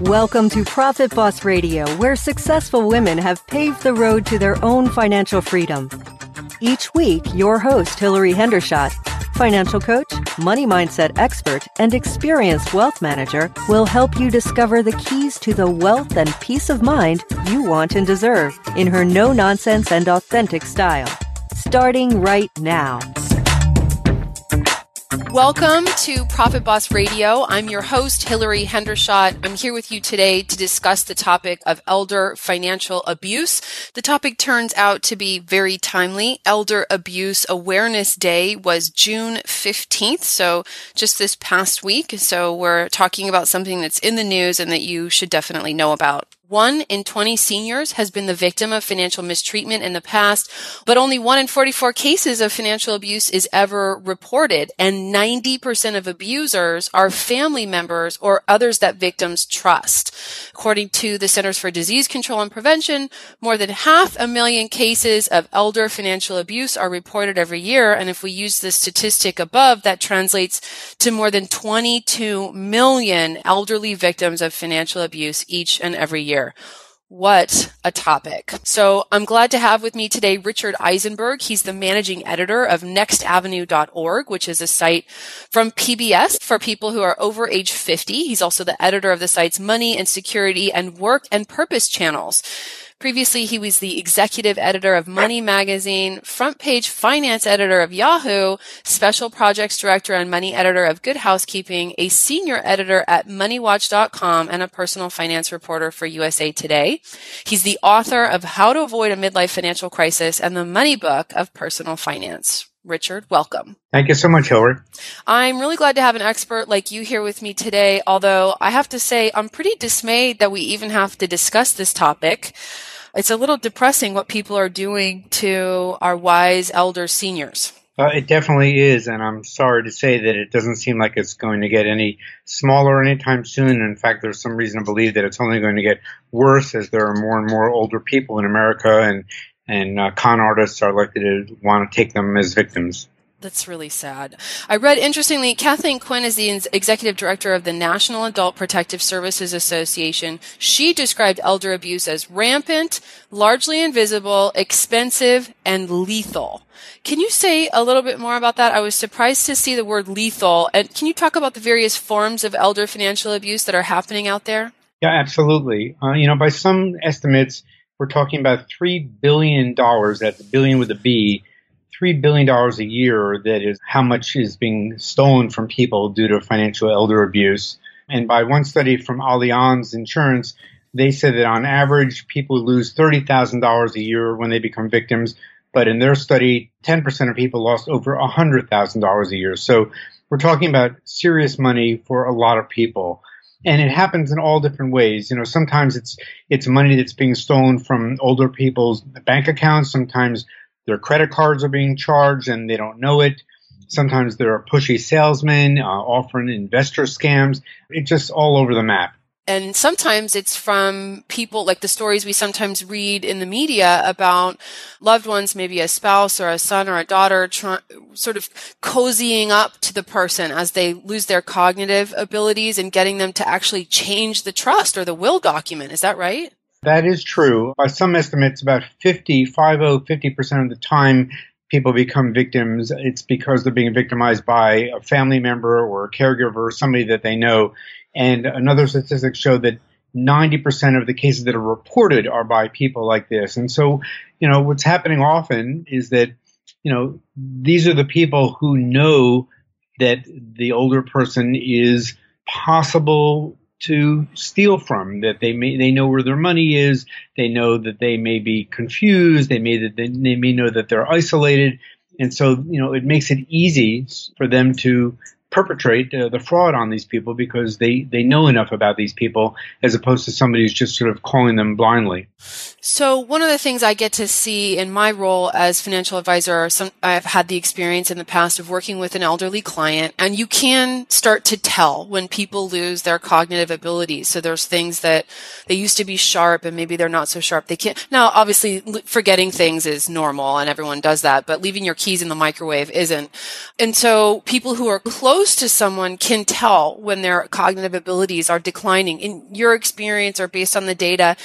Welcome to Profit Boss Radio, where successful women have paved the road to their own financial freedom. Each week, your host, Hilary Hendershott, financial coach, money mindset expert, and experienced wealth manager, will help you discover the keys to the wealth and peace of mind you want and deserve in her no nonsense and authentic style. Starting right now. Welcome to Profit Boss Radio. I'm your host, Hilary Hendershott. I'm here with you today to discuss the topic of elder financial abuse. The topic turns out to be very timely. Elder Abuse Awareness Day was June 15th, so just this past week. So we're talking about something that's in the news and that you should definitely know about. One in 20 seniors has been the victim of financial mistreatment in the past, but only one in 44 cases of financial abuse is ever reported. And 90% of abusers are family members or others that victims trust. According to the Centers for Disease Control and Prevention, more than half a million cases of elder financial abuse are reported every year. And if we use the statistic above, that translates to more than 22 million elderly victims of financial abuse each and every year. What a topic. So I'm glad to have with me today Richard Eisenberg. He's the managing editor of nextavenue.org, which is a site from PBS for people who are over age 50. He's also the editor of the site's money and security and work and purpose channels. Previously, he was the executive editor of Money Magazine, front page finance editor of Yahoo, special projects director and money editor of Good Housekeeping, a senior editor at MoneyWatch.com, and a personal finance reporter for USA Today. He's the author of How to Avoid a Midlife Financial Crisis and the Money Book of Personal Finance. Richard, welcome. Thank you so much, Hilary. I'm really glad to have an expert like you here with me today, although I have to say I'm pretty dismayed that we even have to discuss this topic it's a little depressing what people are doing to our wise elder seniors. Uh, it definitely is, and I'm sorry to say that it doesn't seem like it's going to get any smaller anytime soon. In fact, there's some reason to believe that it's only going to get worse as there are more and more older people in America, and and uh, con artists are likely to want to take them as victims. That's really sad. I read interestingly, Kathleen Quinn is the executive director of the National Adult Protective Services Association. She described elder abuse as rampant, largely invisible, expensive, and lethal. Can you say a little bit more about that? I was surprised to see the word lethal. And can you talk about the various forms of elder financial abuse that are happening out there? Yeah, absolutely. Uh, you know, by some estimates, we're talking about $3 billion, that's a billion with a B, $3 billion a year that is how much is being stolen from people due to financial elder abuse. And by one study from Allianz Insurance, they said that on average, people lose $30,000 a year when they become victims. But in their study, 10% of people lost over $100,000 a year. So we're talking about serious money for a lot of people. And it happens in all different ways. You know, sometimes it's, it's money that's being stolen from older people's bank accounts. Sometimes their credit cards are being charged and they don't know it. Sometimes there are pushy salesmen uh, offering investor scams. It's just all over the map. And sometimes it's from people like the stories we sometimes read in the media about loved ones, maybe a spouse or a son or a daughter, try, sort of cozying up to the person as they lose their cognitive abilities and getting them to actually change the trust or the will document. Is that right? That is true. By some estimates, about 50, 50, 50% of the time people become victims, it's because they're being victimized by a family member or a caregiver or somebody that they know. And another statistic showed that 90% of the cases that are reported are by people like this. And so, you know, what's happening often is that, you know, these are the people who know that the older person is possible to steal from that they may they know where their money is they know that they may be confused they may that they, they may know that they're isolated. And so you know it makes it easy for them to perpetrate uh, the fraud on these people because they, they know enough about these people as opposed to somebody who's just sort of calling them blindly. So one of the things I get to see in my role as financial advisor, some, I've had the experience in the past of working with an elderly client and you can start to tell when people lose their cognitive abilities. So there's things that they used to be sharp and maybe they're not so sharp. They can't, now obviously forgetting things is normal and everyone does that, but leaving your keys in the microwave isn't. And so people who are close to someone can tell when their cognitive abilities are declining. In your experience or based on the data,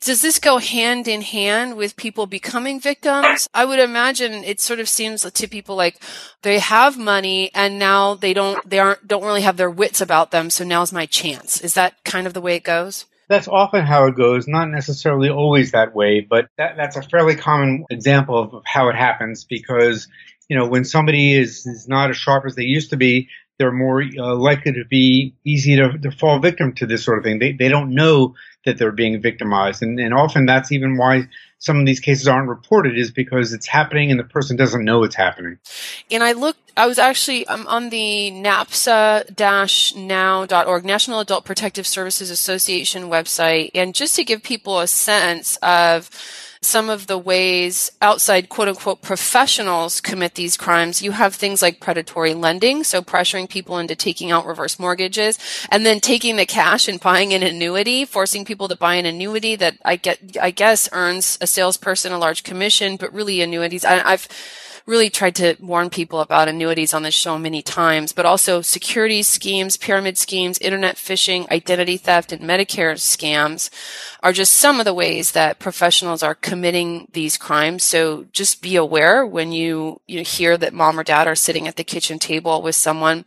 does this go hand in hand with people becoming victims? I would imagine it sort of seems to people like they have money and now they don't, they aren't, don't really have their wits about them. So now's my chance. Is that kind of the way it goes? That's often how it goes, not necessarily always that way, but that, that's a fairly common example of how it happens because, you know, when somebody is, is not as sharp as they used to be, they're more uh, likely to be easy to, to, fall victim to this sort of thing. They, they don't know that they're being victimized. And, and often that's even why some of these cases aren't reported is because it's happening and the person doesn't know it's happening. And I looked, I was actually I'm on the NAPSA-now.org, National Adult Protective Services Association website. And just to give people a sense of some of the ways outside quote unquote professionals commit these crimes, you have things like predatory lending, so pressuring people into taking out reverse mortgages, and then taking the cash and buying an annuity, forcing people to buy an annuity that I get, I guess earns a salesperson a large commission, but really annuities. I, I've really tried to warn people about annuities on this show many times, but also security schemes, pyramid schemes, internet phishing, identity theft, and Medicare scams are just some of the ways that professionals are committing these crimes. So just be aware when you, you hear that mom or dad are sitting at the kitchen table with someone.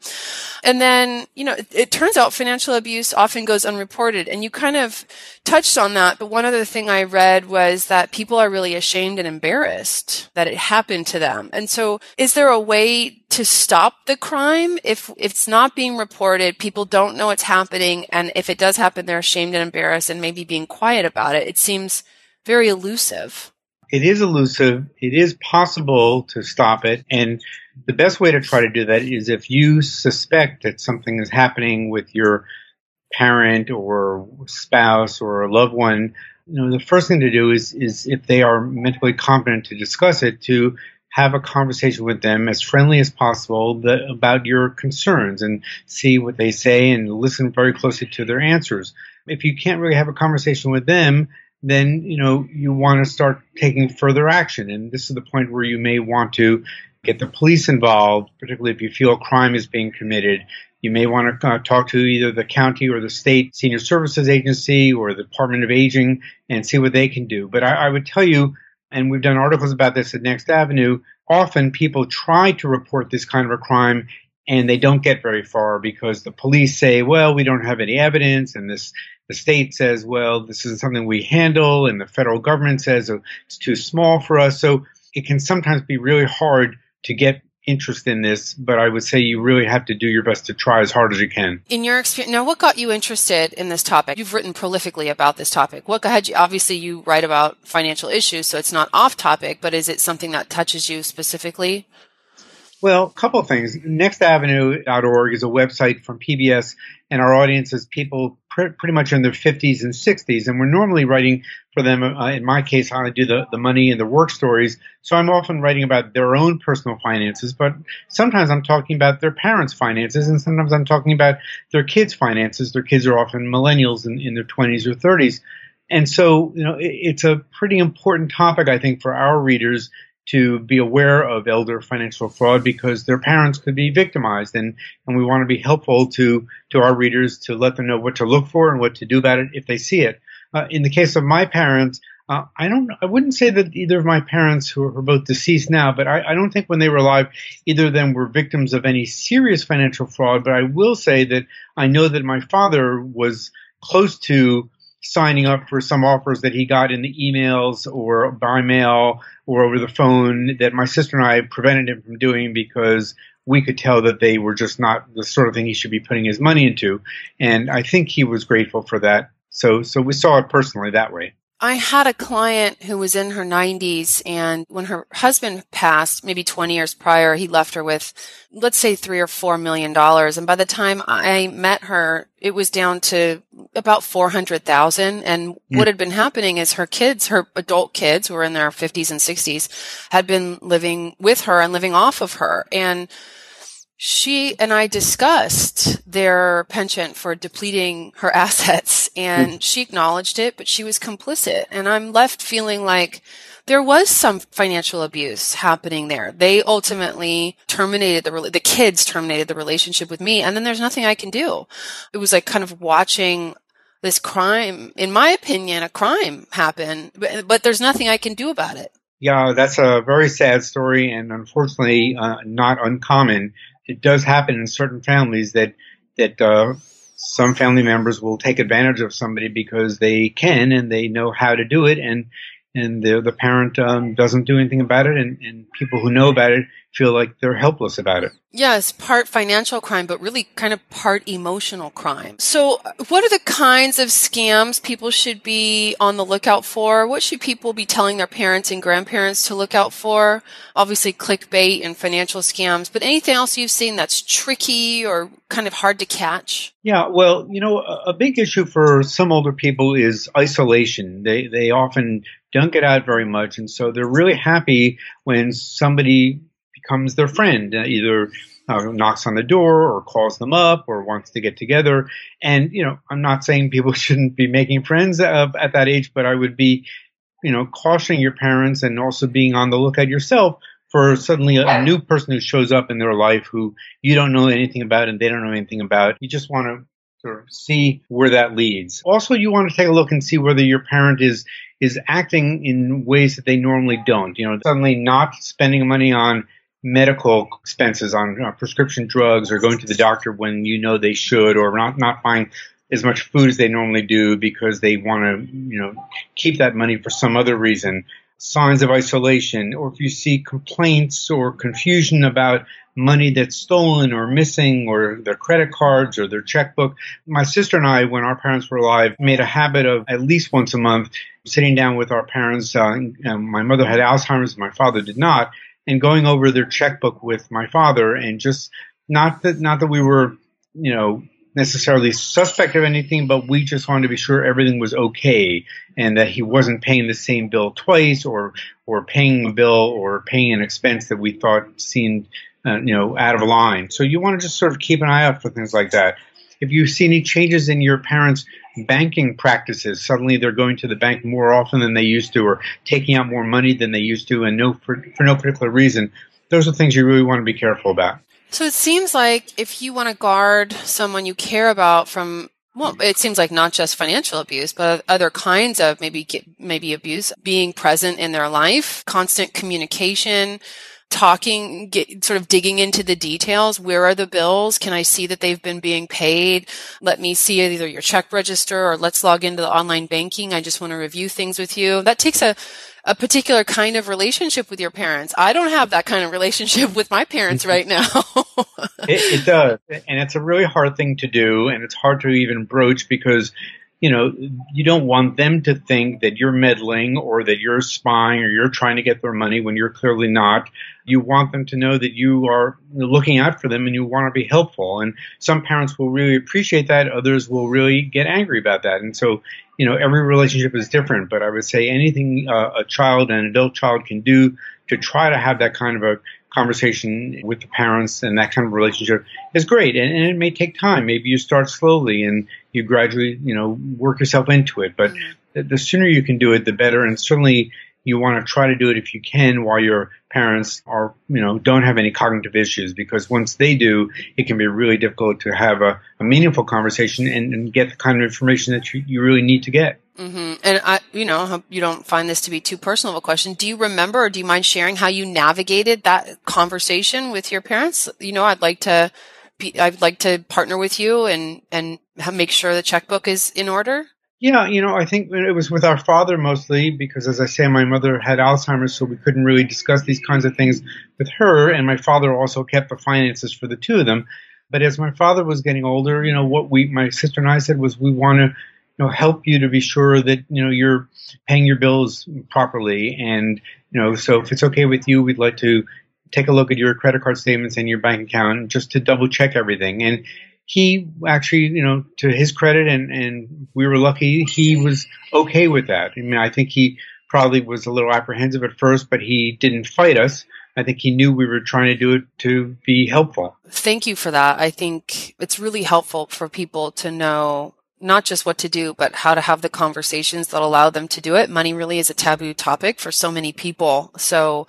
And then, you know, it, it turns out financial abuse often goes unreported and you kind of touched on that. But one other thing I read was that people are really ashamed and embarrassed that it happened to them. And so is there a way to stop the crime if, if it's not being reported people don't know what's happening and if it does happen they're ashamed and embarrassed and maybe being quiet about it it seems very elusive. It is elusive. It is possible to stop it. And the best way to try to do that is if you suspect that something is happening with your parent or spouse or a loved one you know the first thing to do is is if they are mentally competent to discuss it to have a conversation with them as friendly as possible about your concerns and see what they say and listen very closely to their answers. If you can't really have a conversation with them, then you know you want to start taking further action. And this is the point where you may want to get the police involved particularly if you feel a crime is being committed. You may want to uh, talk to either the county or the state senior services agency or the department of aging and see what they can do. But I, I would tell you and we've done articles about this at Next Avenue, often people try to report this kind of a crime and they don't get very far because the police say, well, we don't have any evidence, and this the state says, well, this isn't something we handle, and the federal government says oh, it's too small for us. So it can sometimes be really hard to get interest in this, but I would say you really have to do your best to try as hard as you can. In your experience, now what got you interested in this topic? You've written prolifically about this topic. What had you, obviously you write about financial issues, so it's not off topic, but is it something that touches you specifically? Well, a couple of things. NextAvenue.org is a website from PBS, and our audience is people pr- pretty much in their 50s and 60s. And we're normally writing for them, uh, in my case, how to do the, the money and the work stories. So I'm often writing about their own personal finances, but sometimes I'm talking about their parents' finances, and sometimes I'm talking about their kids' finances. Their kids are often millennials in, in their 20s or 30s. And so, you know, it, it's a pretty important topic, I think, for our readers to be aware of elder financial fraud because their parents could be victimized and, and we want to be helpful to, to our readers to let them know what to look for and what to do about it if they see it. Uh, in the case of my parents, uh, I don't. I wouldn't say that either of my parents, who are both deceased now, but I, I, don't think when they were alive, either of them were victims of any serious financial fraud. But I will say that I know that my father was close to signing up for some offers that he got in the emails or by mail or over the phone that my sister and I prevented him from doing because we could tell that they were just not the sort of thing he should be putting his money into. And I think he was grateful for that. So, so we saw it personally that way. I had a client who was in her 90s, and when her husband passed, maybe 20 years prior, he left her with, let's say, three or four million dollars. And by the time I met her, it was down to about 400,000. And mm. what had been happening is her kids, her adult kids who were in their 50s and 60s, had been living with her and living off of her. And she and I discussed their penchant for depleting her assets and mm. she acknowledged it, but she was complicit. And I'm left feeling like there was some financial abuse happening there. They ultimately terminated the, the kids terminated the relationship with me. And then there's nothing I can do. It was like kind of watching this crime, in my opinion, a crime happen, but, but there's nothing I can do about it. Yeah, that's a very sad story and unfortunately uh, not uncommon it does happen in certain families that that uh, some family members will take advantage of somebody because they can and they know how to do it, and and the the parent um, doesn't do anything about it, and, and people who know about it feel like they're helpless about it. Yes, part financial crime, but really kind of part emotional crime. So, what are the kinds of scams people should be on the lookout for? What should people be telling their parents and grandparents to look out for? Obviously, clickbait and financial scams, but anything else you've seen that's tricky or kind of hard to catch? Yeah, well, you know, a big issue for some older people is isolation. They they often don't get out very much, and so they're really happy when somebody becomes their friend, uh, either uh, knocks on the door or calls them up or wants to get together. And, you know, I'm not saying people shouldn't be making friends uh, at that age, but I would be, you know, cautioning your parents and also being on the lookout yourself for suddenly a, a new person who shows up in their life who you don't know anything about and they don't know anything about. You just want to sort of see where that leads. Also, you want to take a look and see whether your parent is is acting in ways that they normally don't. You know, suddenly not spending money on medical expenses on uh, prescription drugs or going to the doctor when you know they should or not not buying as much food as they normally do because they want to you know keep that money for some other reason. Signs of isolation or if you see complaints or confusion about money that's stolen or missing or their credit cards or their checkbook. My sister and i when our parents were alive made a habit of at least once a month sitting down with our parents uh, my mother had alzheimer's my father did not and going over their checkbook with my father and just not that not that we were you know necessarily suspect of anything, but we just wanted to be sure everything was okay and that he wasn't paying the same bill twice or or paying a bill or paying an expense that we thought seemed uh, you know out of line. So you want to just sort of keep an eye out for things like that. If you see any changes in your parents' banking practices, suddenly they're going to the bank more often than they used to, or taking out more money than they used to, and no for, for no particular reason. Those are things you really want to be careful about. So it seems like if you want to guard someone you care about from well, it seems like not just financial abuse, but other kinds of maybe maybe abuse being present in their life, constant communication, talking, get, sort of digging into the details. Where are the bills? Can I see that they've been being paid? Let me see either your check register or let's log into the online banking. I just want to review things with you. That takes a, a particular kind of relationship with your parents. I don't have that kind of relationship with my parents right now. it, it does. And it's a really hard thing to do. And it's hard to even broach because you know, you don't want them to think that you're meddling or that you're spying or you're trying to get their money when you're clearly not. You want them to know that you are looking out for them and you want to be helpful. And some parents will really appreciate that. Others will really get angry about that. And so, you know, every relationship is different, but I would say anything uh, a child, an adult child can do to try to have that kind of a conversation with the parents and that kind of relationship is great. And, and, it may take time. Maybe you start slowly and you gradually, you know, work yourself into it. But mm-hmm. the, the sooner you can do it, the better. And certainly you want to try to do it if you can while your parents are, you know, don't have any cognitive issues because once they do, it can be really difficult to have a, a meaningful conversation and, and, get the kind of information that you, you really need to get. Mm-hmm. And I, you know, hope you don't find this to be too personal of a question. Do you remember or do you mind sharing how you navigated that conversation with your parents? You know, I'd like to be, I'd like to partner with you and, and make sure the checkbook is in order. Yeah, you know, I think it was with our father mostly because, as I say, my mother had Alzheimer's, so we couldn't really discuss these kinds of things with her. And my father also kept the finances for the two of them. But as my father was getting older, you know, what we, my sister and I said was we want to know help you to be sure that you know you're paying your bills properly and you know so if it's okay with you we'd like to take a look at your credit card statements and your bank account just to double check everything and he actually you know to his credit and and we were lucky he was okay with that i mean i think he probably was a little apprehensive at first but he didn't fight us I think he knew we were trying to do it to be helpful. Thank you for that. I think it's really helpful for people to know not just what to do, but how to have the conversations that allow them to do it. Money really is a taboo topic for so many people. So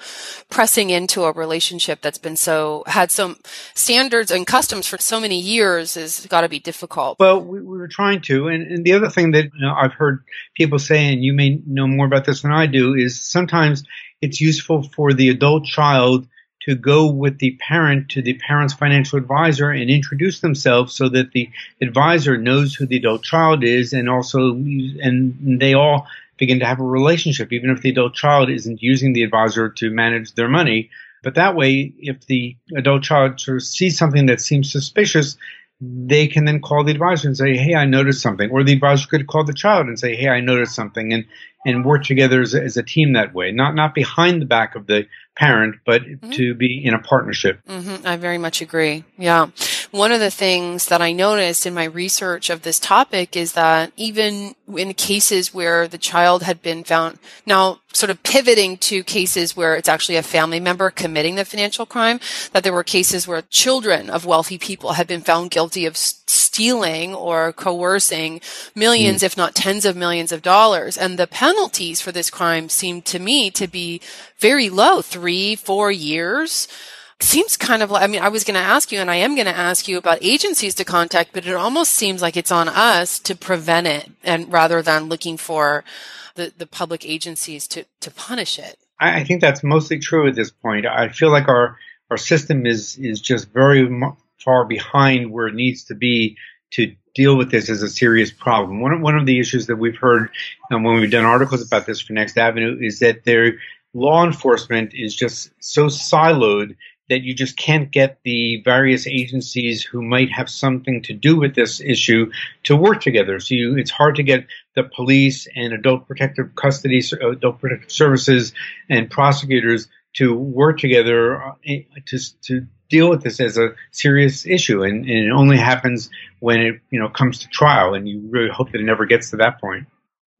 pressing into a relationship that's been so, had some standards and customs for so many years has got to be difficult. Well, we, we were trying to. And, and, the other thing that you know, I've heard people say, and you may know more about this than I do, is sometimes it's useful for the adult child to go with the parent to the parent's financial advisor and introduce themselves so that the advisor knows who the adult child is and also and they all begin to have a relationship even if the adult child isn't using the advisor to manage their money. But that way if the adult child sort of sees something that seems suspicious they can then call the advisor and say, "Hey, I noticed something," or the advisor could call the child and say, "Hey, I noticed something," and and work together as a, as a team that way, not not behind the back of the parent, but mm-hmm. to be in a partnership. Mm-hmm. I very much agree. Yeah. One of the things that I noticed in my research of this topic is that even in cases where the child had been found, now sort of pivoting to cases where it's actually a family member committing the financial crime, that there were cases where children of wealthy people had been found guilty of stealing or coercing millions, mm. if not tens of millions of dollars. And the penalties for this crime seem to me to be very low, three, four years seems kind of like, I mean, I was going to ask you and I am going to ask you about agencies to contact, but it almost seems like it's on us to prevent it and rather than looking for the, the public agencies to, to punish it. I, I think that's mostly true at this point. I feel like our, our system is, is just very far behind where it needs to be to deal with this as a serious problem. One of, one of the issues that we've heard um, when we've done articles about this for Next Avenue is that their law enforcement is just so siloed that you just can't get the various agencies who might have something to do with this issue to work together. So you, it's hard to get the police and adult protective custody, adult protective services, and prosecutors to work together uh, to to deal with this as a serious issue. And, and it only happens when it you know comes to trial, and you really hope that it never gets to that point.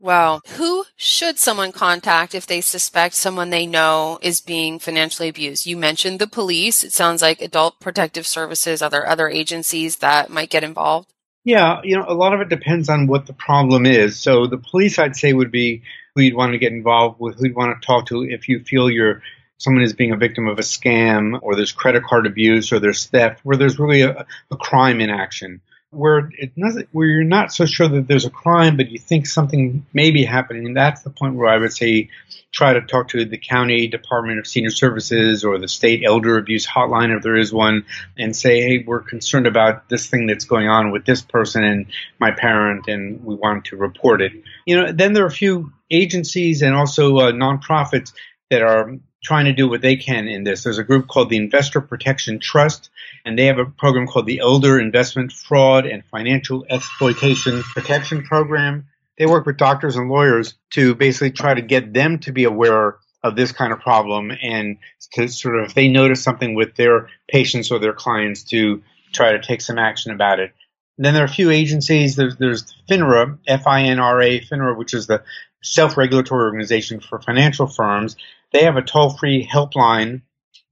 Well, Who should someone contact if they suspect someone they know is being financially abused? You mentioned the police. It sounds like adult protective services, other other agencies that might get involved. Yeah, you know, a lot of it depends on what the problem is. So the police, I'd say, would be who you'd want to get involved with, who you'd want to talk to if you feel you're someone is being a victim of a scam or there's credit card abuse or there's theft, where there's really a, a crime in action where it doesn't, where you're not so sure that there's a crime, but you think something may be happening. And that's the point where I would say try to talk to the county Department of Senior Services or the state elder abuse hotline if there is one, and say, hey, we're concerned about this thing that's going on with this person and my parent, and we want to report it. You know, then there are a few agencies and also uh, nonprofits that are trying to do what they can in this. There's a group called the Investor Protection Trust, and they have a program called the Elder Investment Fraud and Financial Exploitation Protection Program. They work with doctors and lawyers to basically try to get them to be aware of this kind of problem and to sort of, if they notice something with their patients or their clients, to try to take some action about it. And then there are a few agencies. There's, there's FINRA, F-I-N-R-A, FINRA, which is the self-regulatory organization for financial firms. They have a toll-free helpline.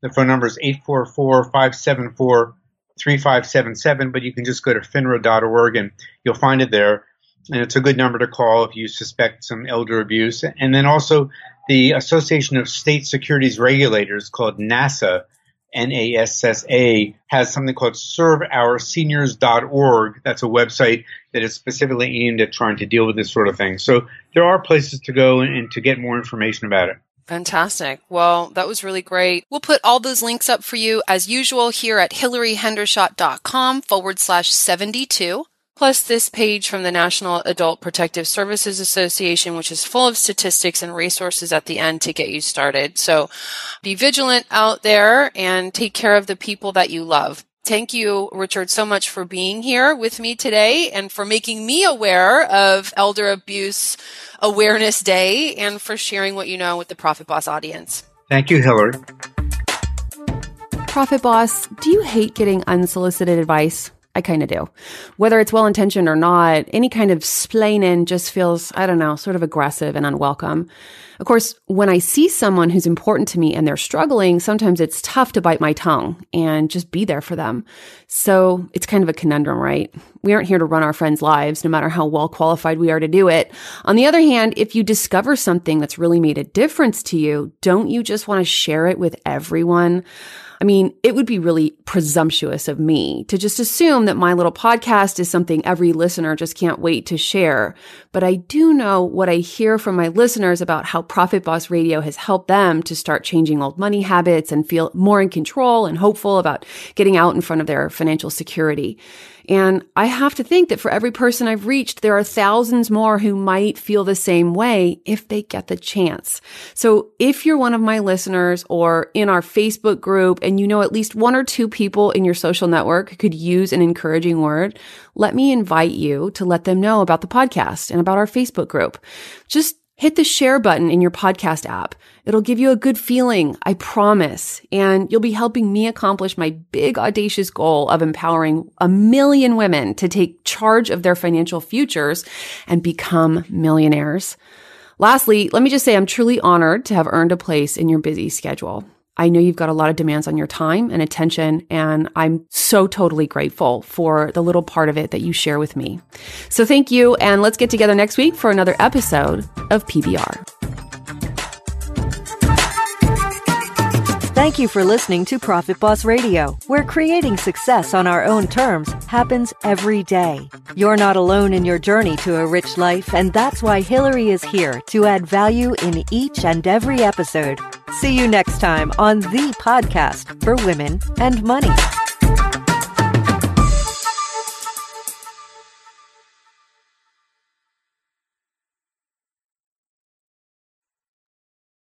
The phone number is 844-574-3577, but you can just go to finra.org and you'll find it there. And it's a good number to call if you suspect some elder abuse. And then also the Association of State Securities Regulators called NASA, NASA has something called serveourseniors.org. That's a website that is specifically aimed at trying to deal with this sort of thing. So there are places to go and, and to get more information about it. Fantastic. Well, that was really great. We'll put all those links up for you as usual here at hilaryhendershott.com forward slash 72. Plus this page from the National Adult Protective Services Association, which is full of statistics and resources at the end to get you started. So be vigilant out there and take care of the people that you love. Thank you, Richard, so much for being here with me today and for making me aware of Elder Abuse Awareness Day and for sharing what you know with the Profit Boss audience. Thank you, Hilary. Profit Boss, do you hate getting unsolicited advice? I kind of do. Whether it's well intentioned or not, any kind of splaining just feels, I don't know, sort of aggressive and unwelcome. Of course, when I see someone who's important to me and they're struggling, sometimes it's tough to bite my tongue and just be there for them. So it's kind of a conundrum, right? We aren't here to run our friends' lives, no matter how well qualified we are to do it. On the other hand, if you discover something that's really made a difference to you, don't you just want to share it with everyone? I mean, it would be really presumptuous of me to just assume that my little podcast is something every listener just can't wait to share. But I do know what I hear from my listeners about how Profit Boss Radio has helped them to start changing old money habits and feel more in control and hopeful about getting out in front of their financial security. And I have to think that for every person I've reached, there are thousands more who might feel the same way if they get the chance. So if you're one of my listeners or in our Facebook group and you know at least one or two people in your social network could use an encouraging word, let me invite you to let them know about the podcast and about our Facebook group. Just hit the share button in your podcast app. It'll give you a good feeling, I promise. And you'll be helping me accomplish my big audacious goal of empowering a million women to take charge of their financial futures and become millionaires. Lastly, let me just say I'm truly honored to have earned a place in your busy schedule. I know you've got a lot of demands on your time and attention, and I'm so totally grateful for the little part of it that you share with me. So thank you, and let's get together next week for another episode of PBR. Thank you for listening to Profit Boss Radio, where creating success on our own terms happens every day. You're not alone in your journey to a rich life, and that's why Hilary is here to add value in each and every episode. See you next time on the podcast for women and money.